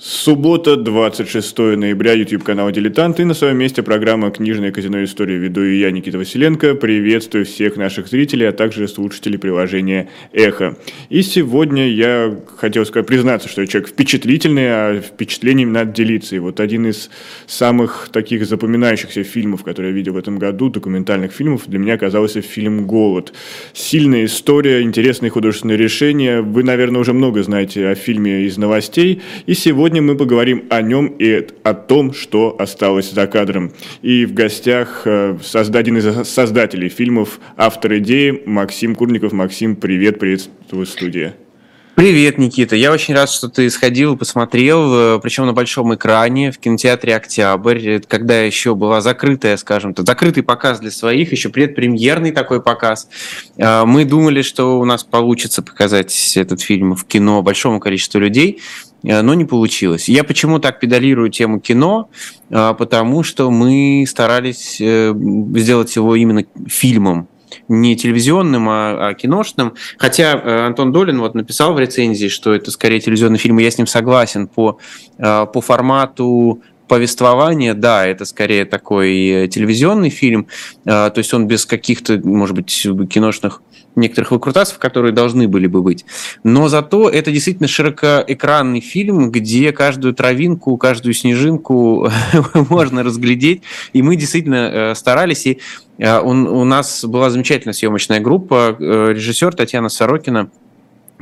Суббота, 26 ноября, YouTube канал Дилетант и на своем месте программа «Книжная казино история». Веду и я, Никита Василенко. Приветствую всех наших зрителей, а также слушателей приложения «Эхо». И сегодня я хотел сказать, признаться, что я человек впечатлительный, а впечатлениями надо делиться. И вот один из самых таких запоминающихся фильмов, которые я видел в этом году, документальных фильмов, для меня оказался фильм «Голод». Сильная история, интересные художественные решения. Вы, наверное, уже много знаете о фильме из новостей. И сегодня Сегодня мы поговорим о нем и о том, что осталось за кадром. И в гостях э, один из создателей фильмов, автор идеи Максим Курников. Максим, привет, приветствую в студии. Привет, Никита. Я очень рад, что ты сходил и посмотрел, э, причем на большом экране в кинотеатре «Октябрь», когда еще была закрытая, скажем так, закрытый показ для своих, еще предпремьерный такой показ. Э, мы думали, что у нас получится показать этот фильм в кино большому количеству людей, но не получилось. Я почему так педалирую тему кино? Э, потому что мы старались э, сделать его именно фильмом, не телевизионным, а, а киношным. Хотя Антон Долин вот написал в рецензии, что это скорее телевизионный фильм, и я с ним согласен по, по формату повествования, да, это скорее такой телевизионный фильм, то есть он без каких-то, может быть, киношных некоторых выкрутасов, которые должны были бы быть. Но зато это действительно широкоэкранный фильм, где каждую травинку, каждую снежинку можно разглядеть. И мы действительно э, старались. И э, у нас была замечательная съемочная группа, э, режиссер Татьяна Сорокина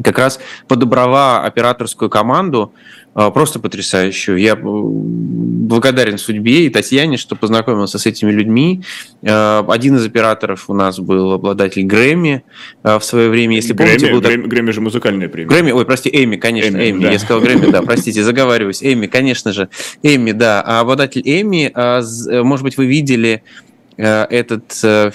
как раз подобрала операторскую команду, а, просто потрясающую. Я благодарен судьбе и Татьяне, что познакомился с этими людьми. А, один из операторов у нас был обладатель Грэмми а, в свое время. Если Грэмми, помните, был Грэмми, Грэмми же музыкальная премия. Грэмми, ой, прости, Эми, конечно, Эми. Да. Я сказал Грэмми, да, простите, заговариваюсь. Эми, конечно же. Эми, да. А обладатель Эми, может быть, вы видели этот э,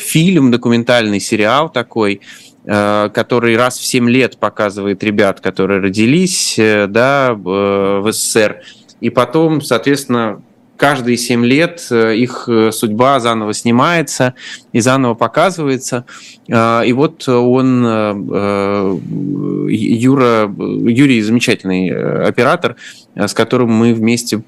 фильм, документальный сериал такой, Э, который раз в 7 лет показывает ребят, которые родились э, да, в СССР. И потом, соответственно, каждые 7 лет э, их судьба заново снимается и заново показывается. И вот он, Юра, Юрий замечательный оператор, Э, с которым мы вместе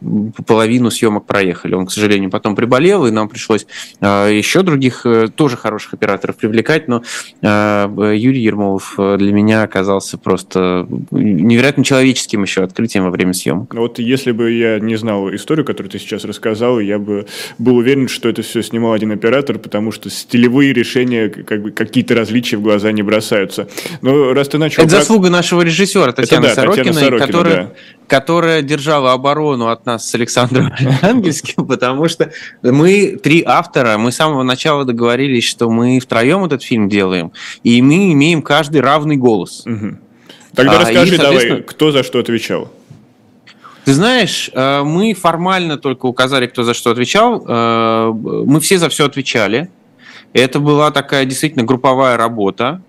половину съемок проехали. Он, к сожалению, потом приболел, и нам пришлось э, еще других э, тоже хороших операторов привлекать, но Юрий Ермолов для меня оказался просто невероятно человеческим еще открытием во время съемок. Вот если бы я не знал историю, которую ты сейчас рассказал, я бы был уверен, что это все снимал один оператор, потому что стилевые решения, как бы какие-то различия в глаза не бросаются. Но раз ты начал... Это заслуга нашего режиссера Татьяны да, Сорокиной, Татьяна Сорокина, которая, да. которая держала оборону от нас с Александром Ангельским, потому что мы три автора, мы с самого начала договорились, что мы втроем этот фильм делаем, и мы имеем каждый равный голос. Угу. Тогда а, расскажи и, давай, кто за что отвечал. Ты знаешь, э, мы формально только указали, кто за что отвечал. Э, мы все за все отвечали. Это была такая действительно групповая работа.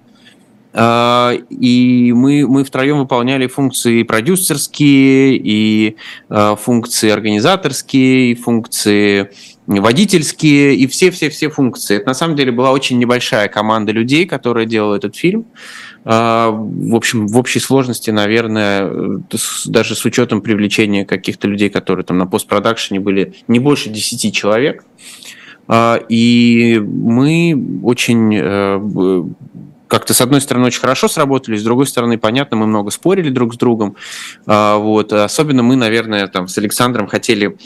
А, и мы, мы втроем выполняли функции продюсерские, и а, функции организаторские, и функции водительские, и все-все-все функции. Это на самом деле была очень небольшая команда людей, которая делала этот фильм. А, в общем, в общей сложности, наверное, даже с учетом привлечения каких-то людей, которые там на постпродакшене были не больше 10 человек. И мы очень э, как-то, с одной стороны, очень хорошо сработали, с другой стороны, понятно, мы много спорили друг с другом. А, вот. Особенно мы, наверное, там с Александром хотели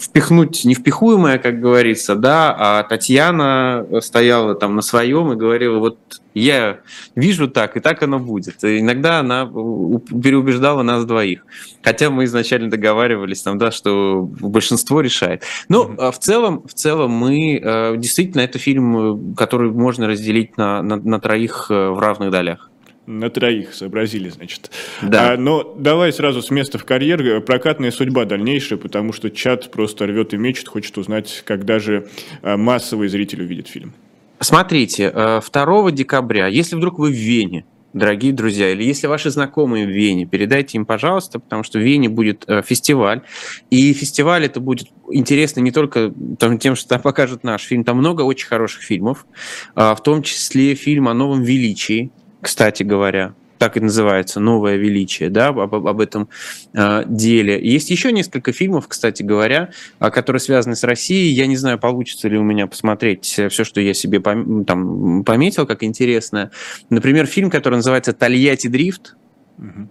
впихнуть невпихуемое, как говорится, да, а Татьяна стояла там на своем и говорила, вот я вижу так, и так оно будет. И иногда она переубеждала нас двоих. Хотя мы изначально договаривались, там, да, что большинство решает. Но mm-hmm. в целом, в целом мы э, действительно это фильм, который можно разделить на, на, на троих в равных долях. На троих сообразили, значит. Да. А, но давай сразу с места в карьер. Прокатная судьба дальнейшая, потому что чат просто рвет и мечет, хочет узнать, когда же а, массовый зритель увидит фильм. Смотрите, 2 э, декабря, если вдруг вы в Вене, дорогие друзья, или если ваши знакомые в Вене, передайте им, пожалуйста, потому что в Вене будет э, фестиваль, и фестиваль это будет интересно не только тем, что там покажут наш фильм, там много очень хороших фильмов, а, в том числе фильм о новом величии, кстати говоря. так и называется, «Новое величие», да, об, об этом э, деле. Есть еще несколько фильмов, кстати говоря, которые связаны с Россией. Я не знаю, получится ли у меня посмотреть все, что я себе пом- там, пометил, как интересное. Например, фильм, который называется «Тольятти дрифт», угу.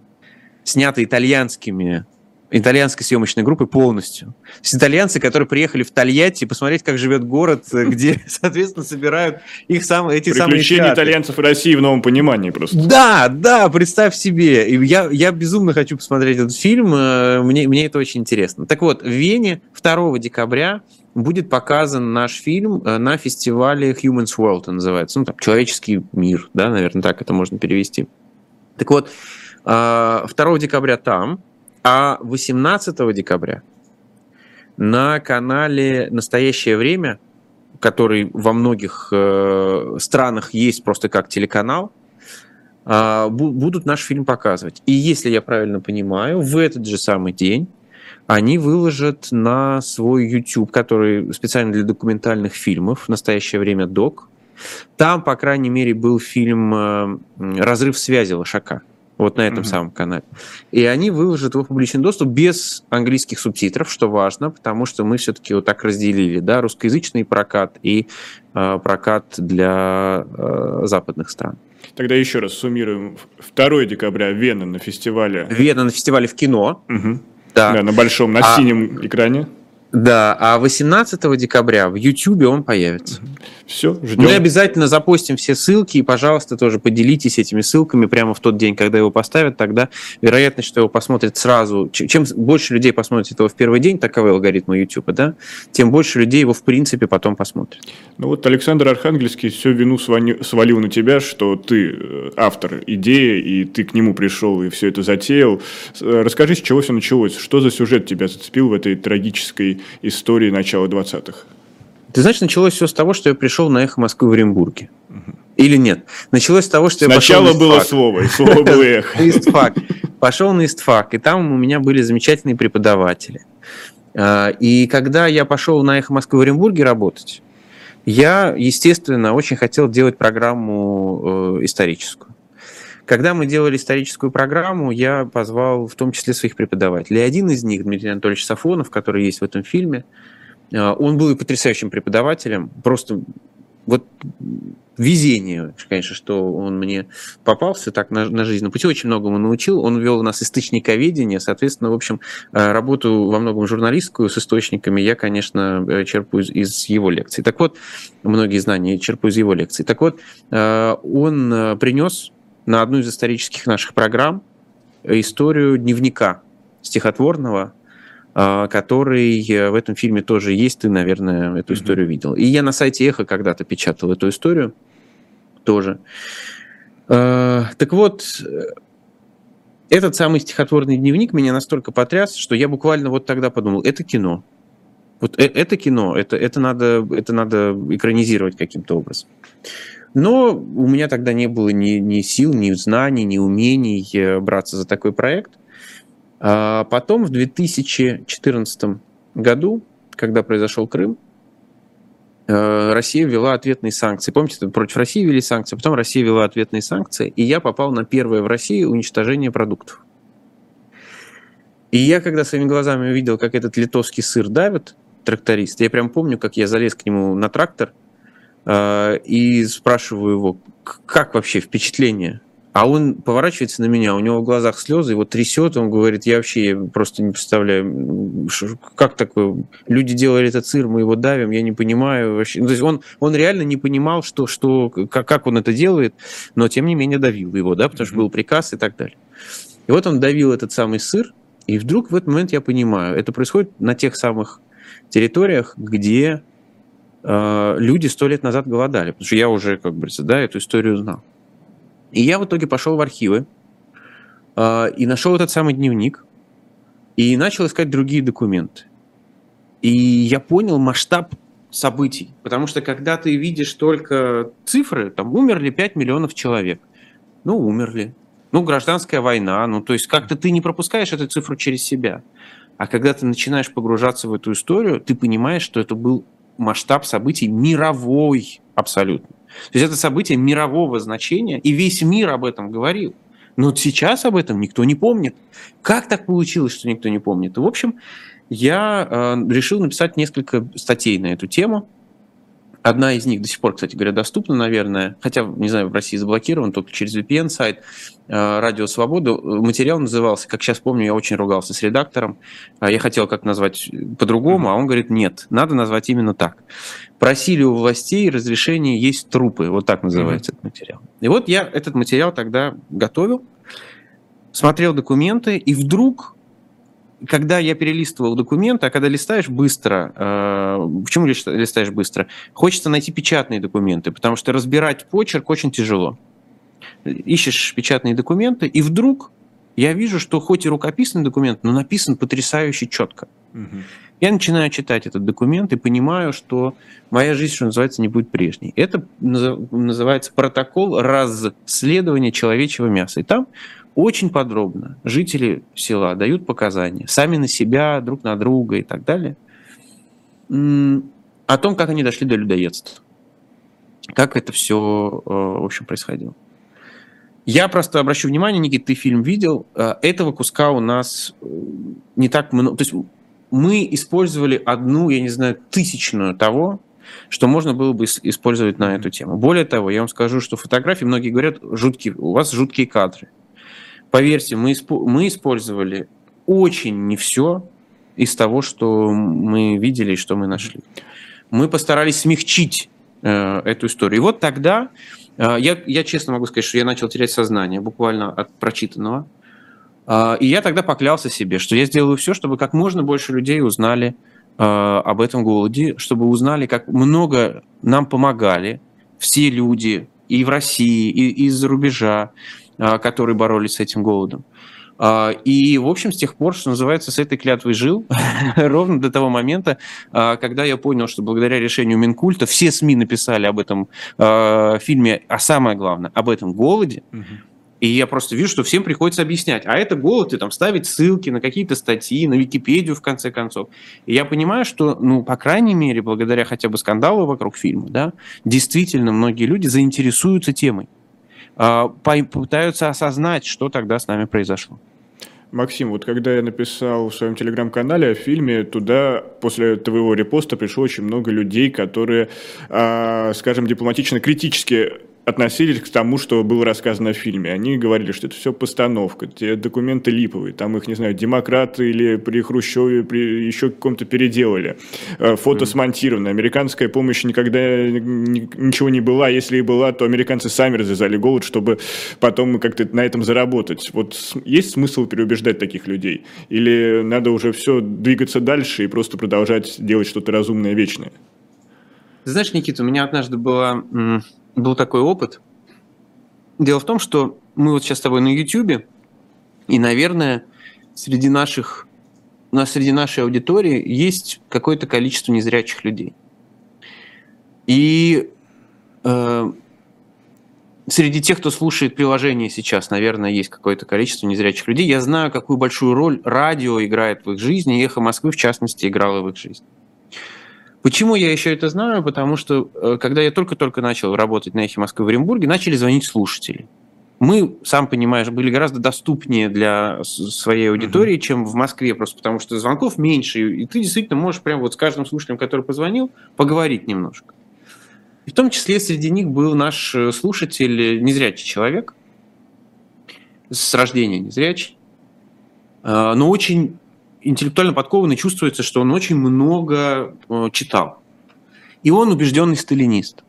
снятый итальянскими итальянской съемочной группы полностью. То есть итальянцы, которые приехали в Тольятти посмотреть, как живет город, э, где, соответственно, собирают их самые эти самые Приключения итальянцев в России в новом понимании просто. Да, да, представь себе. Я, я безумно хочу посмотреть этот фильм, э, мне, мне это очень интересно. Так вот, в Вене 2 декабря будет показан наш фильм э, на фестивале Humans World, называется. Ну, там, человеческий мир, да, наверное, так это можно перевести. Так вот, 2 декабря там, а 18 декабря на канале «Настоящее время», который во многих э, странах есть просто как телеканал, э, будут наш фильм показывать. И если я правильно понимаю, в этот же самый день они выложат на свой YouTube, который специально для документальных фильмов, в настоящее время док. Там, по крайней мере, был фильм э, «Разрыв связи Лошака» вот на этом mm-hmm. самом канале. И они выложат его в публичный доступ без английских субтитров, что важно, потому что мы все-таки вот так разделили, да, русскоязычный прокат и э, прокат для э, западных стран. Тогда еще раз суммируем. 2 декабря Вена на фестивале. Вена на фестивале в кино. Угу. Да. да, на большом, на а... синем экране. Да, а 18 декабря в YouTube он появится. Все, ждем. Мы обязательно запустим все ссылки, и, пожалуйста, тоже поделитесь этими ссылками прямо в тот день, когда его поставят. Тогда вероятность, что его посмотрят сразу... Чем больше людей посмотрит его в первый день, таковы алгоритмы YouTube, да, тем больше людей его, в принципе, потом посмотрят. Ну вот Александр Архангельский всю вину свалил на тебя, что ты э, автор идеи, и ты к нему пришел и все это затеял. Э, расскажи, с чего все началось? Что за сюжет тебя зацепил в этой трагической истории начала 20-х? Ты знаешь, началось все с того, что я пришел на эхо Москвы в Оренбурге. Угу. Или нет? Началось с того, что Сначала я пошел на было слово, и слово было эхо. Истфак. Пошел на Истфак, и там у меня были замечательные преподаватели. А, и когда я пошел на эхо Москвы в Оренбурге работать, я, естественно, очень хотел делать программу э, историческую. Когда мы делали историческую программу, я позвал в том числе своих преподавателей. Один из них, Дмитрий Анатольевич Сафонов, который есть в этом фильме, он был и потрясающим преподавателем, просто вот везение, конечно, что он мне попался так на, на жизненном пути, очень многому научил. Он ввел у нас источниковедение, соответственно, в общем, э, работу во многом журналистскую с источниками я, конечно, э, черпаю из, из его лекций. Так вот, многие знания черпаю из его лекций. Так вот, он принес на одну из исторических наших программ историю дневника стихотворного, а, который в этом фильме тоже есть. Ты, наверное, эту mm-hmm. историю видел. И я на сайте Эхо когда-то печатал эту историю тоже. А, так вот, этот самый стихотворный дневник меня настолько потряс, что я буквально вот тогда подумал, это кино. Вот э, это кино, это, это, надо, это надо экранизировать каким-то образом. Но у меня тогда не было ни, ни сил, ни знаний, ни умений э, браться за такой проект. А потом в 2014 году, когда произошел Крым, э, Россия ввела ответные санкции. Помните, против России ввели санкции, а потом Россия ввела ответные санкции, и я попал на первое в России уничтожение продуктов. И я, когда своими глазами увидел, как этот литовский сыр давит тракторист, я прям помню, как я залез к нему на трактор – а, и спрашиваю его, как вообще впечатление? А он поворачивается на меня, у него в глазах слезы, его трясет, он говорит, я вообще просто не представляю, как такое, люди делали этот сыр, мы его давим, я не понимаю вообще. Ну, то есть он, он реально не понимал, что, что, как, как он это делает, но тем не менее давил его, да, потому что был приказ и так далее. И вот он давил этот самый сыр, и вдруг в этот момент я понимаю, это происходит на тех самых территориях, где Э, люди сто лет назад голодали, потому что я уже, как бы, да, эту историю знал. И я в итоге пошел в архивы э, и нашел этот самый дневник и начал искать другие документы. И я понял масштаб событий, потому что когда ты видишь только цифры, там умерли 5 миллионов человек, ну умерли, ну гражданская война, ну то есть как-то ты не пропускаешь эту цифру через себя. А когда ты начинаешь погружаться в эту историю, ты понимаешь, что это был масштаб событий мировой абсолютно. То есть это событие мирового значения, и весь мир об этом говорил. Но сейчас об этом никто не помнит. Как так получилось, что никто не помнит? В общем, я э, решил написать несколько статей на эту тему. Одна из них до сих пор, кстати говоря, доступна, наверное, хотя, не знаю, в России заблокирован, только через VPN-сайт э, «Радио Свобода». Материал назывался, как сейчас помню, я очень ругался с редактором. А я хотел как назвать по-другому, а он говорит, нет, надо назвать именно так. Просили у властей разрешение есть трупы. Вот так называется mm-hmm. этот материал. И вот я этот материал тогда готовил, смотрел документы, и вдруг когда я перелистывал документы, а когда листаешь быстро, э, почему листаешь быстро? Хочется найти печатные документы, потому что разбирать почерк очень тяжело. Ищешь печатные документы, и вдруг я вижу, что хоть и рукописный документ, но написан потрясающе четко. Угу. Я начинаю читать этот документ и понимаю, что моя жизнь, что называется, не будет прежней. Это называется протокол расследования человечьего мяса. И там очень подробно жители села дают показания, сами на себя, друг на друга и так далее, о том, как они дошли до людоедства. Как это все, э, в общем, происходило. Я просто обращу внимание, Никит, ты фильм видел, э, этого куска у нас э, не так много. То есть мы использовали одну, я не знаю, тысячную того, что можно было бы использовать на эту тему. Более того, я вам скажу, что фотографии, многие говорят, жуткие, у вас жуткие кадры. Поверьте, мы, мы использовали очень не все из того, что мы видели и что мы нашли. Мы постарались смягчить э, эту историю. И вот тогда э, я, я честно могу сказать, что я начал терять сознание буквально от прочитанного. Э, и я тогда поклялся себе, что я сделаю все, чтобы как можно больше людей узнали э, об этом голоде, чтобы узнали, как много нам помогали все люди и в России, и из-за рубежа, которые боролись с этим голодом. А, и, в общем, с тех пор, что называется, с этой клятвой жил, ровно до того момента, а, когда я понял, что благодаря решению Минкульта все СМИ написали об этом фильме, а самое главное, об этом голоде, и я просто вижу, что всем приходится объяснять. А это голод, и там ставить ссылки на какие-то статьи, на Википедию, в конце концов. И я понимаю, что, ну, по крайней мере, благодаря хотя бы скандалу вокруг фильма, да, действительно многие люди заинтересуются темой. А, попытаются осознать, что тогда с нами произошло. Максим, вот когда я написал в своем телеграм-канале о фильме, туда после твоего репоста пришло очень много людей, которые, э, скажем, дипломатично критически относились к тому, что было рассказано в фильме. Они говорили, что это все постановка, те документы липовые, там их, не знаю, демократы или при Хрущеве при еще каком-то переделали. Э, фото смонтировано. Американская помощь никогда ничего не была. Если и была, то американцы сами развязали голод, чтобы потом как-то на этом заработать. Вот есть смысл переубеждать таких людей? Или надо уже все двигаться дальше и просто продолжать делать что-то разумное, вечное? Знаешь, Никита, у меня однажды была был такой опыт. Дело в том, что мы вот сейчас с тобой на YouTube, и, наверное, среди наших, у нас среди нашей аудитории есть какое-то количество незрячих людей. И э, среди тех, кто слушает приложение сейчас, наверное, есть какое-то количество незрячих людей. Я знаю, какую большую роль радио играет в их жизни, и «Эхо Москвы», в частности, играло в их жизни. Почему я еще это знаю? Потому что, э, когда я только-только начал работать на «Эхе Москвы» в Оренбурге, начали звонить слушатели. Мы, сам понимаешь, были гораздо доступнее для своей аудитории, uh-huh. чем в Москве, просто потому что звонков меньше, и ты действительно можешь прямо вот с каждым слушателем, который позвонил, поговорить немножко. И в том числе среди них был наш э, слушатель, незрячий человек, с рождения незрячий, э, но очень интеллектуально подкованный, чувствуется, что он очень много э, читал. И он убежденный сталинист.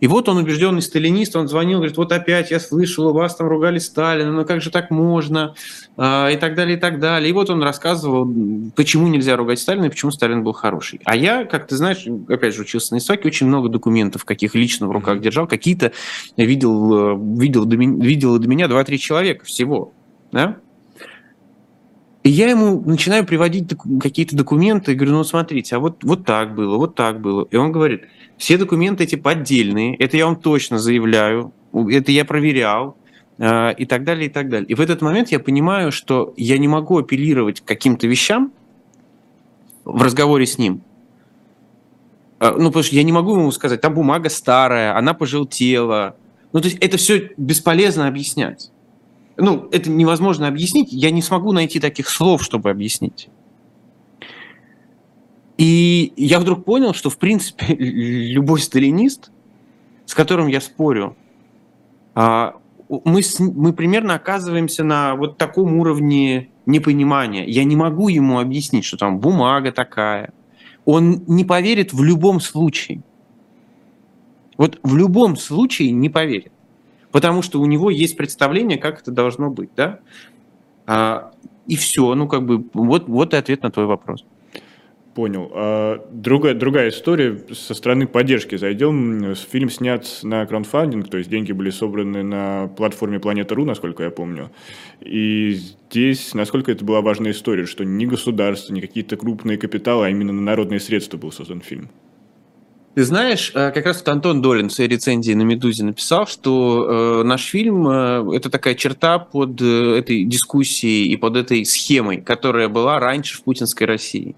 И вот он убежденный сталинист, он звонил, говорит, вот опять я слышал, у вас там ругали Сталина, ну как же так можно, а, и так далее, и так далее. И вот он рассказывал, почему нельзя ругать Сталина и почему Сталин был хороший. А я, как ты знаешь, опять же учился на ИСАКе, очень много документов, каких лично в руках держал, какие-то видел, э, видел, видел до меня 2-3 человека всего. Да? И я ему начинаю приводить какие-то документы и говорю, ну смотрите, а вот, вот так было, вот так было. И он говорит, все документы эти поддельные, это я вам точно заявляю, это я проверял, а, и так далее, и так далее. И в этот момент я понимаю, что я не могу апеллировать к каким-то вещам в разговоре с ним. А, ну, потому что я не могу ему сказать, там бумага старая, она пожелтела. Ну, то есть это все бесполезно объяснять. Ну, это невозможно объяснить, я не смогу найти таких слов, чтобы объяснить. И я вдруг понял, что, в принципе, любой сталинист, с которым я спорю, а, мы, мы примерно оказываемся на вот таком уровне непонимания. Я не могу ему объяснить, что там бумага такая. Он не поверит в любом случае. Вот в любом случае не поверит. Потому что у него есть представление, как это должно быть, да? А, и все, ну как бы вот, вот и ответ на твой вопрос. Понял. А другая, другая история со стороны поддержки. Зайдем. Фильм снят на краундфандинг, то есть деньги были собраны на платформе Планета.ру, насколько я помню. И здесь, насколько это была важная история, что ни государство, ни какие-то крупные капиталы, а именно на народные средства был создан фильм. Ты знаешь, э, как раз вот Антон Долин в своей рецензии на «Медузе» написал, что э, наш фильм э, – это такая черта под этой дискуссией и под этой схемой, которая была раньше в путинской России.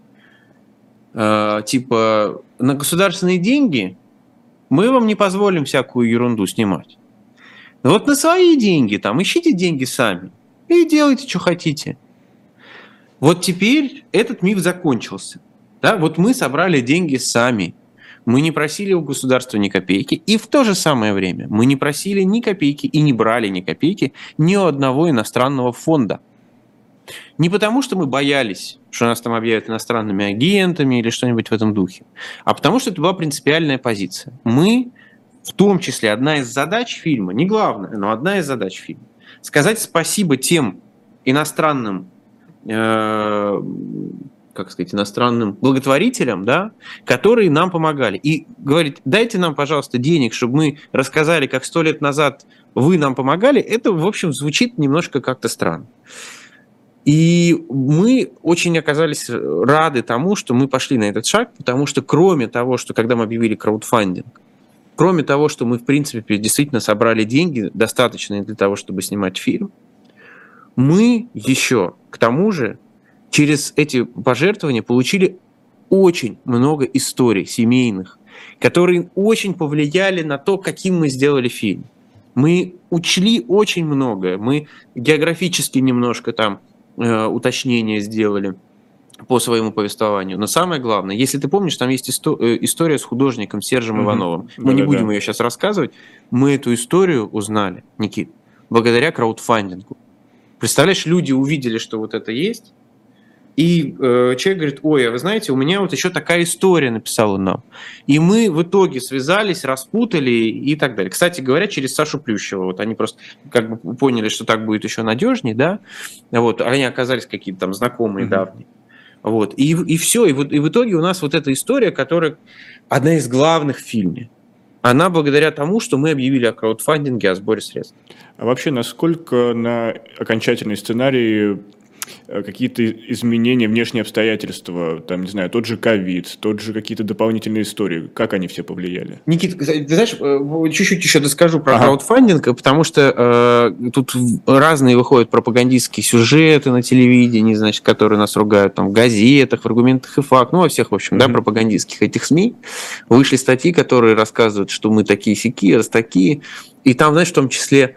Типа, на государственные деньги мы вам не позволим всякую ерунду снимать. Но вот на свои деньги, там, ищите деньги сами и делайте, что хотите. Вот теперь этот миф закончился. Да? Вот мы собрали деньги сами. Мы не просили у государства ни копейки. И в то же самое время мы не просили ни копейки и не брали ни копейки ни у одного иностранного фонда. Не потому, что мы боялись, что нас там объявят иностранными агентами или что-нибудь в этом духе, а потому, что это была принципиальная позиция. Мы, в том числе, одна из задач фильма, не главная, но одна из задач фильма, сказать спасибо тем иностранным э, как сказать, иностранным благотворителям, да, которые нам помогали. И говорит, дайте нам, пожалуйста, денег, чтобы мы рассказали, как сто лет назад вы нам помогали, это, в общем, звучит немножко как-то странно. И мы очень оказались рады тому, что мы пошли на этот шаг, потому что кроме того, что когда мы объявили краудфандинг, кроме того, что мы, в принципе, действительно собрали деньги, достаточные для того, чтобы снимать фильм, мы еще, к тому же, через эти пожертвования получили очень много историй семейных, которые очень повлияли на то, каким мы сделали фильм. Мы учли очень многое, мы географически немножко там Э, уточнения сделали по своему повествованию. Но самое главное, если ты помнишь, там есть исто- э, история с художником Сержем mm-hmm. Ивановым. Мы да, не будем да. ее сейчас рассказывать. Мы эту историю узнали, Никит, благодаря краудфандингу. Представляешь, люди увидели, что вот это есть, и э, человек говорит, ой, а вы знаете, у меня вот еще такая история написала нам. И мы в итоге связались, распутали и так далее. Кстати говоря, через Сашу Плющева. Вот они просто как бы поняли, что так будет еще надежнее, да. Вот, они оказались какие-то там знакомые mm-hmm. давние. Вот, и, и все. И, вот, и в итоге у нас вот эта история, которая одна из главных в фильме. Она благодаря тому, что мы объявили о краудфандинге, о сборе средств. А вообще, насколько на окончательный сценарий какие-то изменения, внешние обстоятельства, там, не знаю, тот же ковид, тот же какие-то дополнительные истории, как они все повлияли? Никита, ты знаешь, э, чуть-чуть еще доскажу про ага. краудфандинг, потому что э, тут разные выходят пропагандистские сюжеты на телевидении, значит, которые нас ругают там в газетах, в аргументах и факт, ну, во всех, в общем, mm-hmm. да, пропагандистских этих СМИ. Вышли статьи, которые рассказывают, что мы такие сякие, раз такие, и там, знаешь, в том числе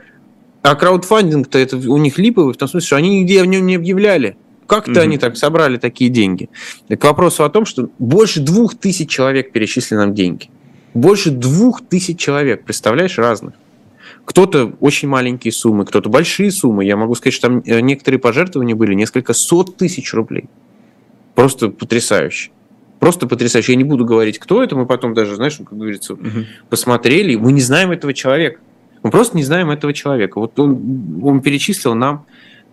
а краудфандинг-то это у них липовый, в том смысле, что они нигде в нем не объявляли. Как-то угу. они так собрали такие деньги. к вопросу о том, что больше двух тысяч человек перечислили нам деньги. Больше двух тысяч человек, представляешь, разных. Кто-то очень маленькие суммы, кто-то большие суммы. Я могу сказать, что там э, некоторые пожертвования были несколько сот тысяч рублей. Просто потрясающе. Просто потрясающе. Я не буду говорить, кто это. Мы потом даже, знаешь, как говорится, угу. посмотрели. Мы не знаем этого человека. Мы просто не знаем этого человека. Вот он, он перечислил нам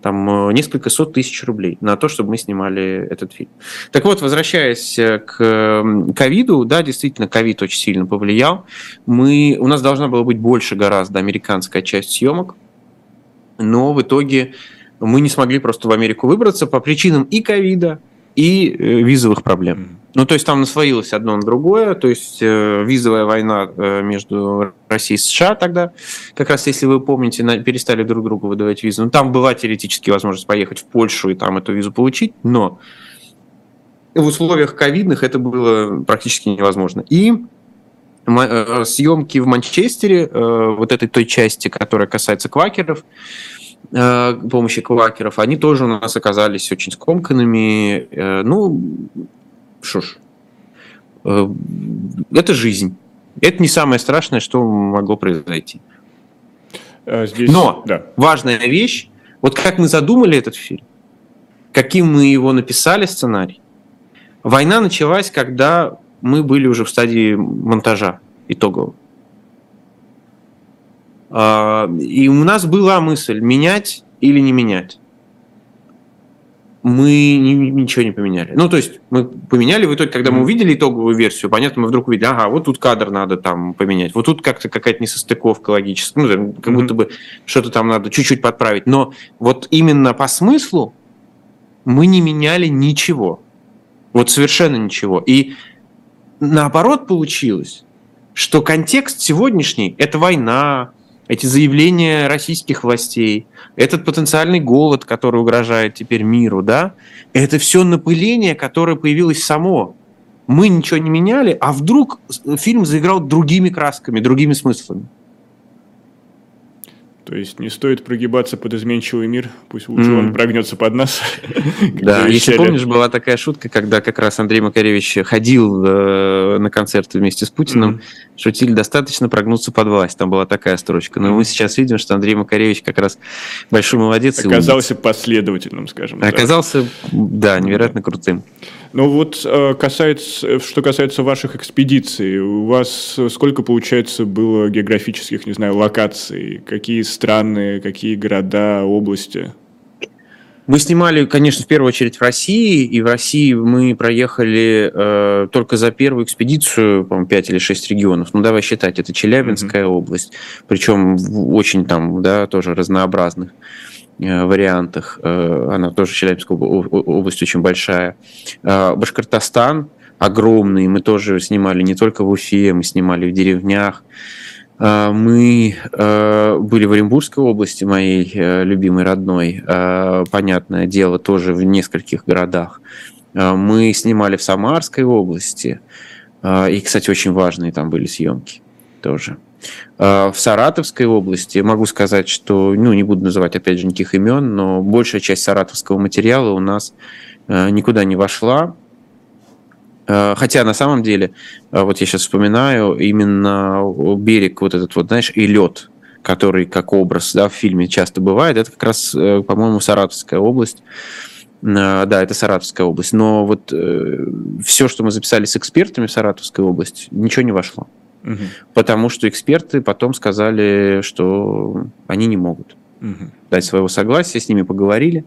там э, несколько сот тысяч рублей на то, чтобы мы снимали этот фильм. Так вот, возвращаясь э, к ковиду, да, действительно, ковид очень сильно повлиял. Мы, у нас должна была быть больше гораздо американская часть съемок, но в итоге мы не смогли просто в Америку выбраться по причинам и ковида, и э, визовых проблем. Ну, то есть там насвоилось одно на другое, то есть э, визовая война э, между Россией и США тогда, как раз если вы помните, на, перестали друг другу выдавать визу. Ну, там была теоретически возможность поехать в Польшу и там эту визу получить, но в условиях ковидных это было практически невозможно. И э, съемки в Манчестере, э, вот этой той части, которая касается квакеров, э, помощи квакеров, они тоже у нас оказались очень скомканными. Э, ну, что ж, э, это жизнь. Это не самое страшное, что могло произойти. А здесь, Но да. важная вещь, вот как мы задумали этот фильм, каким мы его написали сценарий, война началась, когда мы были уже в стадии монтажа итогового. А, и у нас была мысль менять или не менять. Мы ничего не поменяли. Ну, то есть мы поменяли в итоге, когда мы увидели итоговую версию, понятно, мы вдруг увидели, ага, вот тут кадр надо там поменять, вот тут как-то какая-то несостыковка логическая, ну, как будто бы что-то там надо чуть-чуть подправить. Но вот именно по смыслу мы не меняли ничего. Вот совершенно ничего. И наоборот получилось, что контекст сегодняшний – это война, эти заявления российских властей, этот потенциальный голод, который угрожает теперь миру, да, это все напыление, которое появилось само. Мы ничего не меняли, а вдруг фильм заиграл другими красками, другими смыслами. То есть не стоит прогибаться под изменчивый мир, пусть лучше mm. он прогнется под нас. Да, если помнишь, была такая шутка, когда как раз Андрей Макаревич ходил э, на концерт вместе с Путиным, шутили достаточно прогнуться под власть, там была такая строчка. Но мы сейчас видим, что Андрей Макаревич как раз большой молодец. Оказался последовательным, скажем так. Оказался, да, невероятно крутым. Ну вот э, касается, что касается ваших экспедиций, у вас сколько, получается, было географических, не знаю, локаций? Какие страны, какие города, области? Мы снимали, конечно, в первую очередь в России, и в России мы проехали э, только за первую экспедицию, по-моему, 5 или 6 регионов. Ну, давай считать, это Челябинская mm-hmm. область, причем очень там, да, тоже разнообразных. Э, вариантах. Э, она тоже Челябинская область очень большая. Э, Башкортостан огромный. Мы тоже снимали не только в Уфе, мы снимали в деревнях. Мы были в Оренбургской области, моей любимой родной, понятное дело, тоже в нескольких городах. Мы снимали в Самарской области, и, кстати, очень важные там были съемки тоже. А, в Саратовской области могу сказать, что, ну, не буду называть, опять же, никаких имен, но большая часть саратовского материала у нас а, никуда не вошла. А, хотя на самом деле, вот я сейчас вспоминаю, именно берег вот этот вот, знаешь, и лед, который как образ да, в фильме часто бывает, это как раз, э, по-моему, Саратовская область. Да, это Саратовская область. Но вот э, все, что мы записали с экспертами в Саратовской области, ничего не вошло угу. потому что эксперты потом сказали, что они не могут угу. дать своего согласия, с ними поговорили.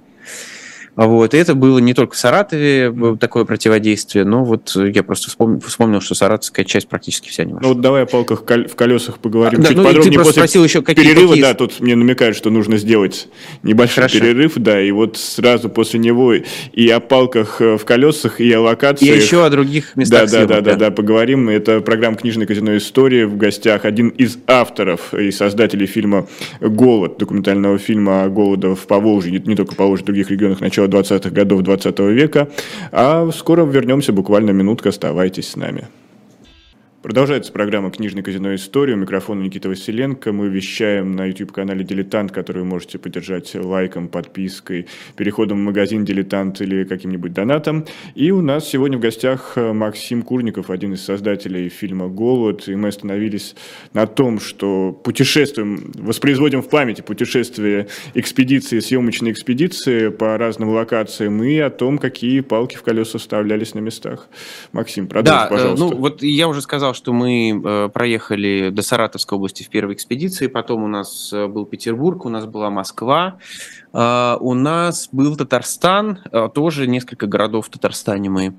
Вот. И это было не только в Саратове такое противодействие, но вот я просто вспомнил, вспомнил что саратовская часть практически вся не вошла. Ну вот давай о палках в колесах поговорим да, чуть ну, подробнее. Ты просто после спросил еще какие перерыва, какие... да, тут мне намекают, что нужно сделать небольшой Хорошо. перерыв, да, и вот сразу после него и о палках э, в колесах, и о локации. И еще о других местах. Да, съемок, да, да, да, да, поговорим. Это программа «Книжная казино история». В гостях один из авторов и создателей фильма «Голод», документального фильма о голоде в Поволжье, не, только в Поволжье, в других регионах начала 20-х годов 20 века. А скоро вернемся, буквально минутка, оставайтесь с нами. Продолжается программа «Книжный казино история». У микрофона Никита Василенко. Мы вещаем на YouTube-канале «Дилетант», который вы можете поддержать лайком, подпиской, переходом в магазин «Дилетант» или каким-нибудь донатом. И у нас сегодня в гостях э, Максим Курников, один из создателей фильма «Голод». И мы остановились на том, что путешествуем, воспроизводим в памяти путешествия экспедиции, съемочные экспедиции по разным локациям и о том, какие палки в колеса вставлялись на местах. Максим, продолжи, да, пожалуйста. Ну, вот я уже сказал, сказал, что мы э, проехали до Саратовской области в первой экспедиции, потом у нас э, был Петербург, у нас была Москва, э, у нас был Татарстан, тоже несколько городов в Татарстане мы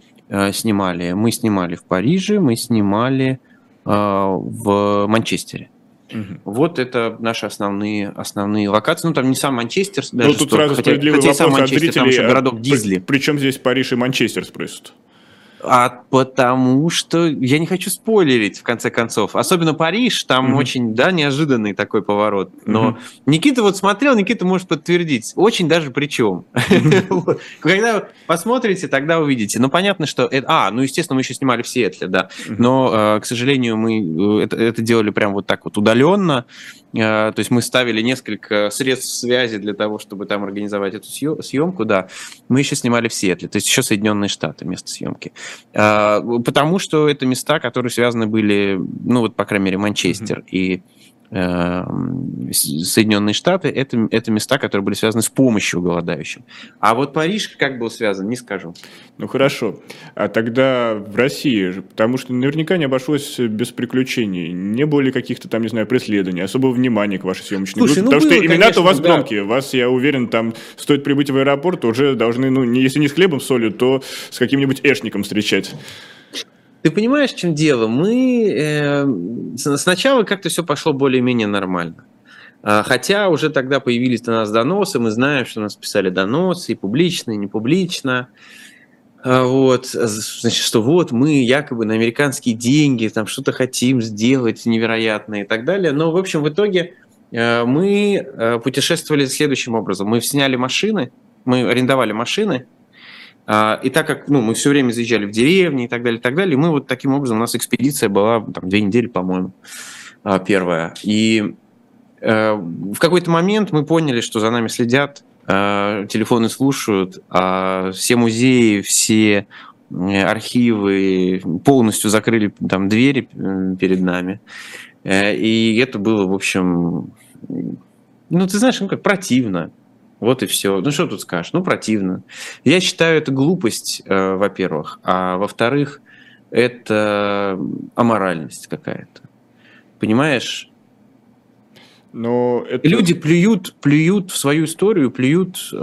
снимали. Мы снимали в Париже, мы снимали в Манчестере. Угу. Вот это наши основные, основные локации. Ну, там не сам Манчестер, ну, даже. Ну, тут что, сразу хотя, хотя сам Манчестер, зрителей, там еще городок Дизли. При, причем здесь Париж и Манчестер спросят? А потому что я не хочу спойлерить, в конце концов. Особенно Париж, там mm-hmm. очень, да, неожиданный такой поворот. Но mm-hmm. Никита вот смотрел, Никита может подтвердить. Очень даже причем. Mm-hmm. Когда посмотрите, тогда увидите. Ну, понятно, что... Это... А, ну, естественно, мы еще снимали в Сиэтле, да. Mm-hmm. Но, э, к сожалению, мы э, это, это делали прям вот так вот удаленно. То есть мы ставили несколько средств связи для того, чтобы там организовать эту съемку, да, мы еще снимали в Сиэтле, то есть еще Соединенные Штаты место съемки. Потому что это места, которые связаны были, ну вот, по крайней мере, Манчестер mm-hmm. и Соединенные Штаты это, это места, которые были связаны с помощью голодающим. А вот Париж как был связан, не скажу. Ну хорошо. А тогда в России же, потому что наверняка не обошлось без приключений. Не было ли каких-то там, не знаю, преследований, особого внимания к вашей съемочной Слушай, группе? Ну потому было, что имена-то у вас да. громкие. Вас, я уверен, там стоит прибыть в аэропорт, уже должны, ну, не, если не с хлебом, солью, то с каким-нибудь эшником встречать. Ты понимаешь, в чем дело? Мы э, сначала как-то все пошло более-менее нормально. А, хотя уже тогда появились у нас доносы, мы знаем, что нас писали доносы и публично, и не публично. А, вот, значит, что вот мы якобы на американские деньги там что-то хотим сделать невероятное и так далее. Но, в общем, в итоге мы путешествовали следующим образом. Мы сняли машины, мы арендовали машины, а, и так как ну, мы все время заезжали в деревни и так далее, и так далее, мы вот таким образом, у нас экспедиция была там, две недели, по-моему, а, первая. И э, в какой-то момент мы поняли, что за нами следят, э, телефоны слушают, а все музеи, все архивы полностью закрыли там двери перед нами. Э, и это было, в общем, ну, ты знаешь, ну, как противно. Вот и все. Ну что тут скажешь? Ну противно. Я считаю это глупость, э, во-первых, а во-вторых, это аморальность какая-то. Понимаешь? Но это... Люди плюют, плюют в свою историю, плюют э,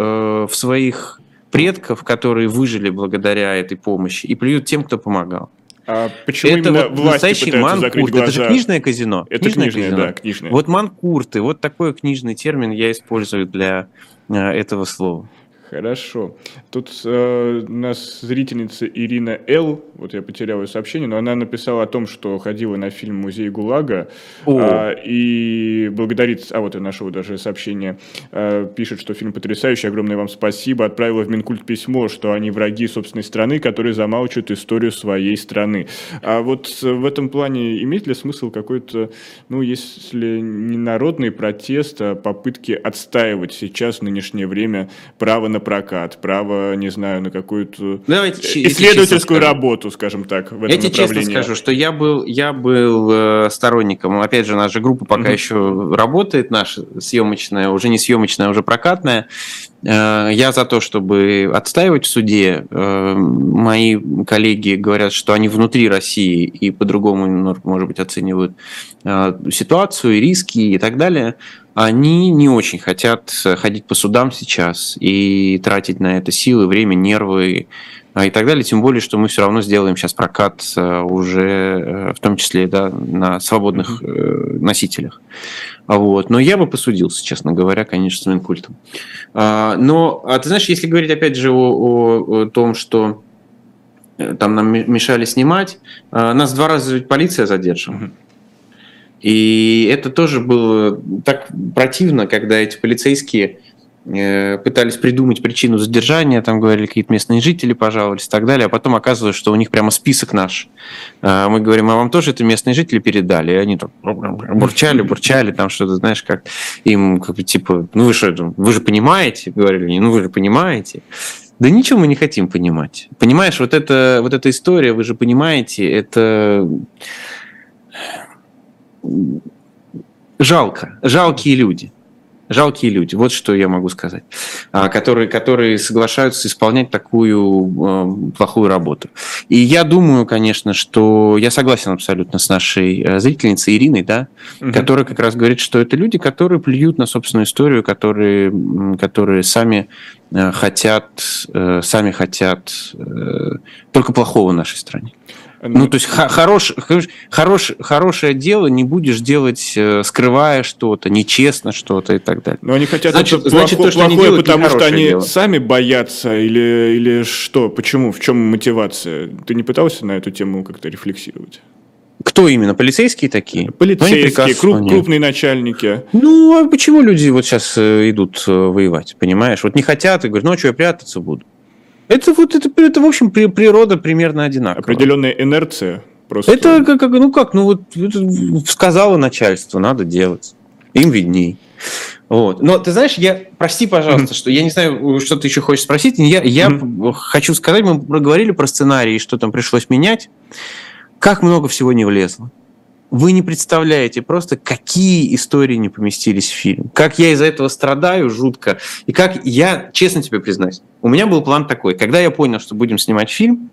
в своих предков, которые выжили благодаря этой помощи, и плюют тем, кто помогал. А почему это именно вот настоящий манкурт. Это же книжное казино. Это книжное, книжное, казино. да, книжное. Вот манкурты, вот такой книжный термин я использую для э, этого слова. Хорошо. Тут э, у нас зрительница Ирина Л. Вот я потерял ее сообщение, но она написала о том, что ходила на фильм «Музей ГУЛАГа» э, и благодарит, а вот я нашел даже сообщение, э, пишет, что фильм потрясающий, огромное вам спасибо, отправила в Минкульт письмо, что они враги собственной страны, которые замалчивают историю своей страны. А вот в этом плане имеет ли смысл какой-то, ну, если не народный протест, а попытки отстаивать сейчас в нынешнее время право на прокат, право, не знаю, на какую-то Давайте, исследовательскую работу, скажем так, в этом Я тебе честно скажу, что я был, я был э, сторонником, опять же, наша группа пока mm-hmm. еще работает, наша съемочная, уже не съемочная, а уже прокатная. Э, я за то, чтобы отстаивать в суде. Э, мои коллеги говорят, что они внутри России и по-другому, может быть, оценивают э, ситуацию и риски и так далее они не очень хотят ходить по судам сейчас и тратить на это силы, время, нервы и так далее. Тем более, что мы все равно сделаем сейчас прокат уже, в том числе, да, на свободных носителях. Вот. Но я бы посудился, честно говоря, конечно, с Минкультом. Но, а ты знаешь, если говорить, опять же, о, о, о том, что там нам мешали снимать, нас два раза ведь полиция задерживала. И это тоже было так противно, когда эти полицейские пытались придумать причину задержания, там говорили, какие-то местные жители пожаловались и так далее, а потом оказывалось, что у них прямо список наш. Мы говорим, а вам тоже это местные жители передали? И они там бурчали, бурчали, там что-то, знаешь, как им, как бы, типа, ну вы что, вы же понимаете? Говорили, ну вы же понимаете. Да ничего мы не хотим понимать. Понимаешь, вот, это, вот эта история, вы же понимаете, это жалко, жалкие люди. Жалкие люди, вот что я могу сказать, которые, которые соглашаются исполнять такую плохую работу. И я думаю, конечно, что я согласен абсолютно с нашей зрительницей Ириной, да, угу. которая как раз говорит, что это люди, которые плюют на собственную историю, которые, которые сами хотят, сами хотят только плохого в нашей стране. Ну, то есть хорош, хорош, хорошее дело не будешь делать, э, скрывая что-то, нечестно что-то и так далее. Но они хотят значит, это значит, плохо, то, что плохое, они делают, потому что они дело. сами боятся или, или что? Почему? В чем мотивация? Ты не пытался на эту тему как-то рефлексировать? Кто именно? Полицейские такие? Полицейские, круп, крупные начальники. Ну, а почему люди вот сейчас э, идут э, воевать, понимаешь? Вот не хотят и говорят, ну, а что я прятаться буду? Это вот это, это в общем природа примерно одинаковая. Определенная инерция просто. Это как, ну как, ну вот сказала начальство, надо делать. им видней. Вот. Но ты знаешь, я, прости, пожалуйста, что я не знаю, что ты еще хочешь спросить. Я, я хочу сказать, мы проговорили про сценарий, что там пришлось менять. Как много всего не влезло. Вы не представляете просто, какие истории не поместились в фильм. Как я из-за этого страдаю жутко. И как я, честно тебе признаюсь, у меня был план такой. Когда я понял, что будем снимать фильм,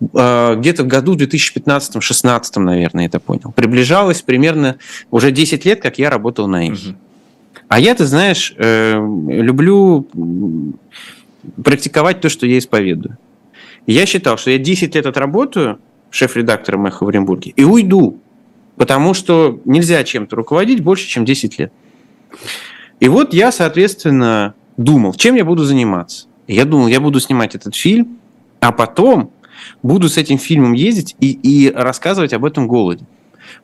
э, где-то в году 2015-16, наверное, это понял, приближалось примерно уже 10 лет, как я работал на их. А я, ты знаешь, э, люблю практиковать то, что я исповедую. Я считал, что я 10 лет отработаю шеф-редактором «Эхо» в Оренбурге и уйду потому что нельзя чем-то руководить больше, чем 10 лет. И вот я, соответственно, думал, чем я буду заниматься. Я думал, я буду снимать этот фильм, а потом буду с этим фильмом ездить и, и рассказывать об этом голоде.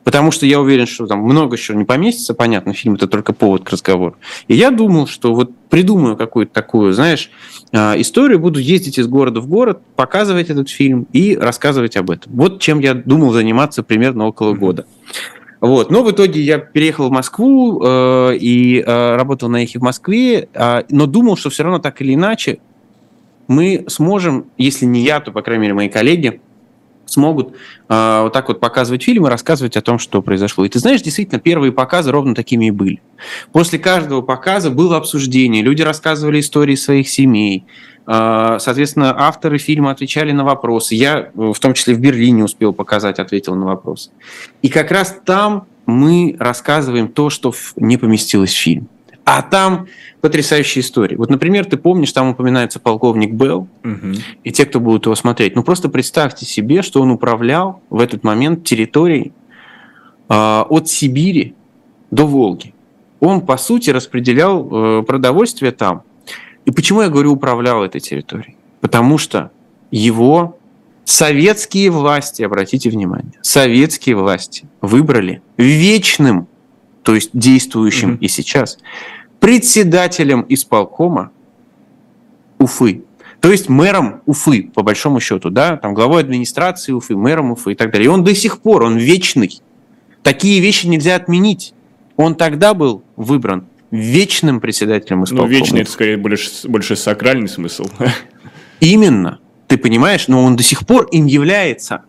Потому что я уверен, что там много еще не поместится, понятно, фильм это только повод к разговору. И я думал, что вот придумаю какую-то такую, знаешь, а, историю, буду ездить из города в город, показывать этот фильм и рассказывать об этом. Вот чем я думал заниматься примерно около года. Вот. Но в итоге я переехал в Москву э, и э, работал на их в Москве, э, но думал, что все равно так или иначе мы сможем, если не я, то, по крайней мере, мои коллеги, смогут э, вот так вот показывать фильмы, рассказывать о том, что произошло. И ты знаешь, действительно, первые показы ровно такими и были. После каждого показа было обсуждение, люди рассказывали истории своих семей, э, соответственно, авторы фильма отвечали на вопросы. Я, в том числе в Берлине успел показать, ответил на вопросы. И как раз там мы рассказываем то, что не поместилось в фильм. А там потрясающие истории. Вот, например, ты помнишь, там упоминается полковник Белл, угу. и те, кто будут его смотреть. Ну, просто представьте себе, что он управлял в этот момент территорией э, от Сибири до Волги. Он, по сути, распределял э, продовольствие там. И почему я говорю управлял этой территорией? Потому что его советские власти, обратите внимание, советские власти выбрали вечным то есть действующим mm-hmm. и сейчас, председателем исполкома Уфы. То есть мэром Уфы, по большому счету, да, там главой администрации Уфы, мэром Уфы и так далее. И он до сих пор, он вечный. Такие вещи нельзя отменить. Он тогда был выбран вечным председателем ну, исполкома. Ну, вечный это скорее больше, больше сакральный смысл. Именно. Ты понимаешь, но он до сих пор им является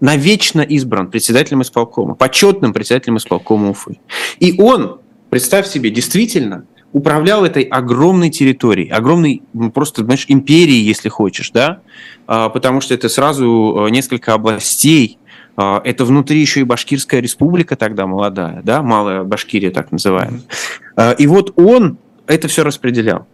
навечно избран председателем исполкома, почетным председателем исполкома Уфы. И он, представь себе, действительно управлял этой огромной территорией, огромной ну, просто, знаешь, империей, если хочешь, да, а, потому что это сразу э, несколько областей, а, это внутри еще и Башкирская республика тогда молодая, да, Малая Башкирия так называемая. А, и вот он это все распределял.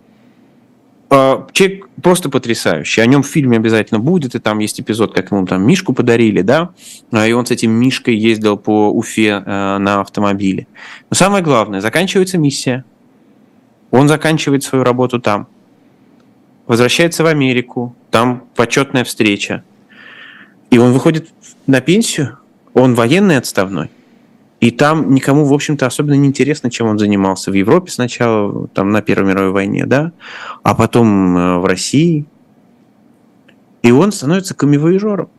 А, человек просто потрясающий. О нем в фильме обязательно будет, и там есть эпизод, как ему там Мишку подарили, да, а, и он с этим Мишкой ездил по Уфе э, на автомобиле. Но самое главное, заканчивается миссия. Он заканчивает свою работу там. Возвращается в Америку, там почетная встреча. И он выходит на пенсию, он военный отставной. И там никому, в общем-то, особенно не интересно, чем он занимался. В Европе сначала, там, на Первой мировой войне, да, а потом э, в России. И он становится камевоежором.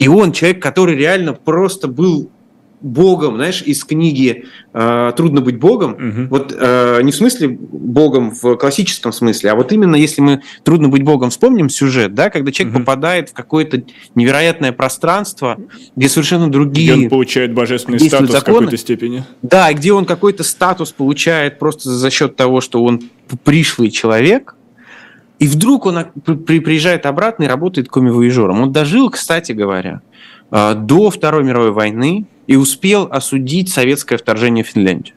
И он человек, который реально просто был Богом, знаешь, из книги э, «Трудно быть Богом». Угу. Вот э, не в смысле Богом в классическом смысле, а вот именно если мы «Трудно быть Богом» вспомним сюжет, да, когда человек угу. попадает в какое-то невероятное пространство, где совершенно другие... Где он получает божественный статус законы, в какой-то степени. Да, где он какой-то статус получает просто за счет того, что он пришлый человек, и вдруг он приезжает обратно и работает комивоежором. Он дожил, кстати говоря, э, до Второй мировой войны, и успел осудить советское вторжение в Финляндию.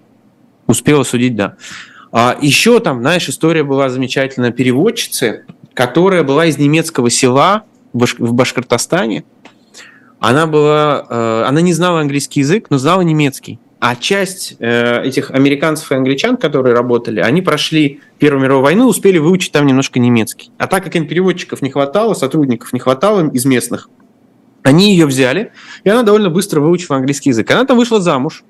Успел осудить, да. А еще там, знаешь, история была замечательная переводчицы, которая была из немецкого села в Башкортостане. Она была, э, она не знала английский язык, но знала немецкий. А часть э, этих американцев и англичан, которые работали, они прошли Первую мировую войну, успели выучить там немножко немецкий. А так как им переводчиков не хватало, сотрудников не хватало из местных, они ее взяли, и она довольно быстро выучила английский язык. Она там вышла замуж.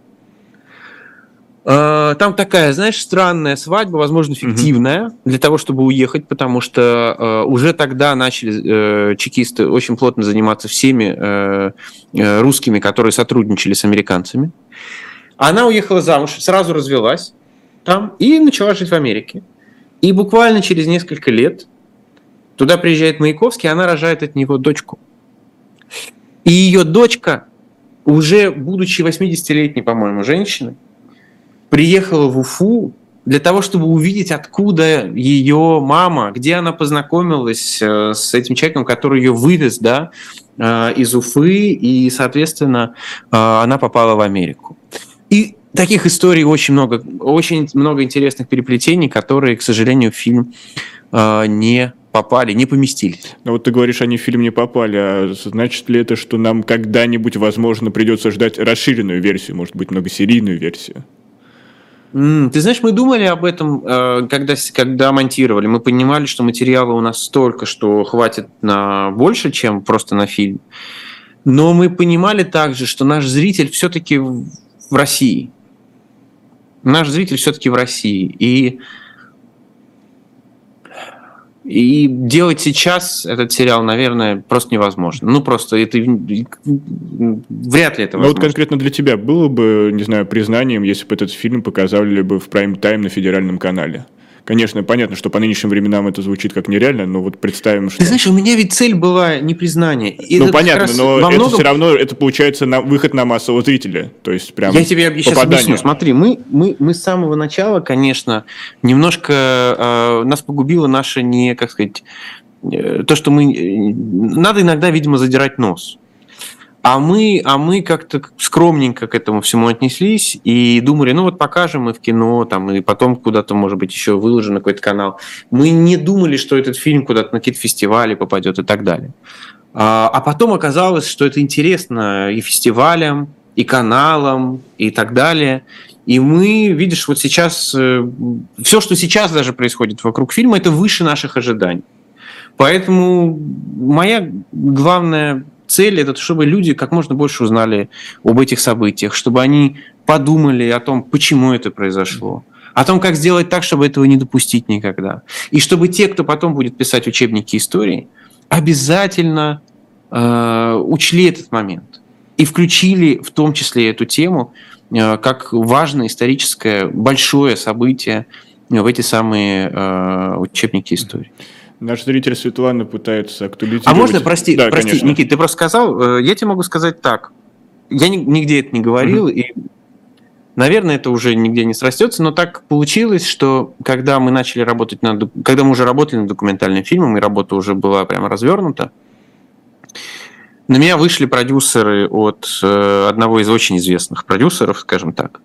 А, там такая, знаешь, странная свадьба, возможно, фиктивная, mm-hmm. для того, чтобы уехать, потому что э, уже тогда начали э, чекисты очень плотно заниматься всеми э, э, русскими, которые сотрудничали с американцами. Она уехала замуж, сразу развелась там и начала жить в Америке. И буквально через несколько лет туда приезжает Маяковский, она рожает от него дочку. И ее дочка, уже будучи 80-летней, по-моему, женщиной, приехала в Уфу для того, чтобы увидеть, откуда ее мама, где она познакомилась э, с этим человеком, который ее вывез да, э, из Уфы, и, соответственно, э, она попала в Америку. И таких историй очень много, очень много интересных переплетений, которые, к сожалению, фильм не попали, не поместились. Ну вот ты говоришь, они в фильм не попали, а значит ли это, что нам когда-нибудь, возможно, придется ждать расширенную версию, может быть, многосерийную версию? Ты знаешь, мы думали об этом, э, когда, когда монтировали. Мы понимали, что материала у нас столько, что хватит на больше, чем просто на фильм. Но мы понимали также, что наш зритель все-таки в России. Наш зритель все-таки в России. И и делать сейчас этот сериал, наверное, просто невозможно. Ну, просто это вряд ли это возможно. Ну, вот конкретно для тебя было бы, не знаю, признанием, если бы этот фильм показали бы в прайм-тайм на федеральном канале? Конечно, понятно, что по нынешним временам это звучит как нереально, но вот представим, что... Ты знаешь, у меня ведь цель была не признание. И ну, понятно, но это многом... все равно, это получается на выход на массового зрителя. То есть прям Я тебе сейчас объясню. Смотри, мы, мы, мы с самого начала, конечно, немножко э, нас погубило наше не, как сказать, э, то, что мы... Э, надо иногда, видимо, задирать нос. А мы, а мы как-то скромненько к этому всему отнеслись и думали, ну вот покажем мы в кино, там, и потом куда-то, может быть, еще выложим на какой-то канал. Мы не думали, что этот фильм куда-то на какие-то фестивали попадет и так далее. А, а потом оказалось, что это интересно и фестивалям, и каналам, и так далее. И мы, видишь, вот сейчас, э, все, что сейчас даже происходит вокруг фильма, это выше наших ожиданий. Поэтому моя главная цель это чтобы люди как можно больше узнали об этих событиях, чтобы они подумали о том, почему это произошло, о том, как сделать так, чтобы этого не допустить никогда. И чтобы те, кто потом будет писать учебники истории, обязательно э, учли этот момент и включили в том числе эту тему э, как важное историческое большое событие в эти самые э, учебники истории. Наш зритель Светлана пытается актуализировать. А можно, прости, да, прости, конечно. Никит, ты просто сказал, э, я тебе могу сказать так. Я нигде это не говорил, угу. и, наверное, это уже нигде не срастется, но так получилось, что когда мы начали работать над... Когда мы уже работали над документальным фильмом, и работа уже была прямо развернута, на меня вышли продюсеры от э, одного из очень известных продюсеров, скажем так,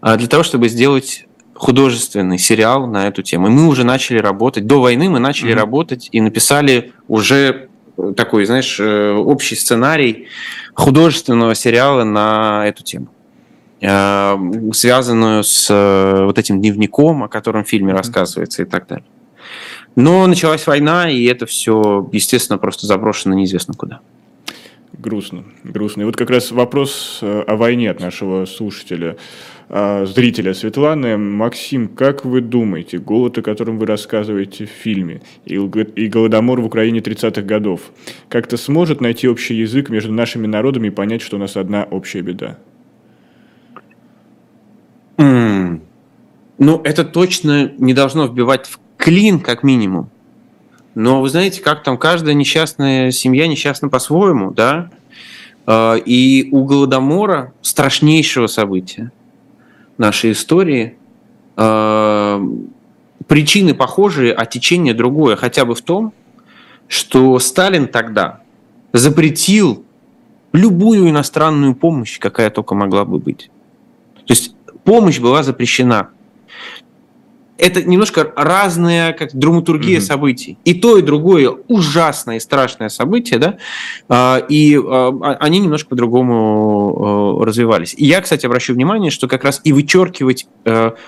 а для того, чтобы сделать художественный сериал на эту тему. И мы уже начали работать. До войны мы начали mm-hmm. работать и написали уже такой, знаешь, э, общий сценарий художественного сериала на эту тему э, связанную с э, вот этим дневником, о котором в фильме рассказывается и так далее. Но началась война, и это все, естественно, просто заброшено неизвестно куда. Грустно, грустно. И вот как раз вопрос о войне от нашего слушателя. А, зрителя Светланы. Максим, как вы думаете, голод, о котором вы рассказываете в фильме, и голодомор в Украине 30-х годов, как-то сможет найти общий язык между нашими народами и понять, что у нас одна общая беда? Ну, это точно не должно вбивать в клин, как минимум. Но вы знаете, как там каждая несчастная семья несчастна по-своему, да? А, и у Голодомора страшнейшего события нашей истории э, причины похожие, а течение другое, хотя бы в том, что Сталин тогда запретил любую иностранную помощь, какая только могла бы быть. То есть помощь была запрещена это немножко разная как драматургия mm-hmm. событий. И то, и другое ужасное и страшное событие, да, а, и а, а, они немножко по-другому развивались. И я, кстати, обращу внимание, что как раз и вычеркивать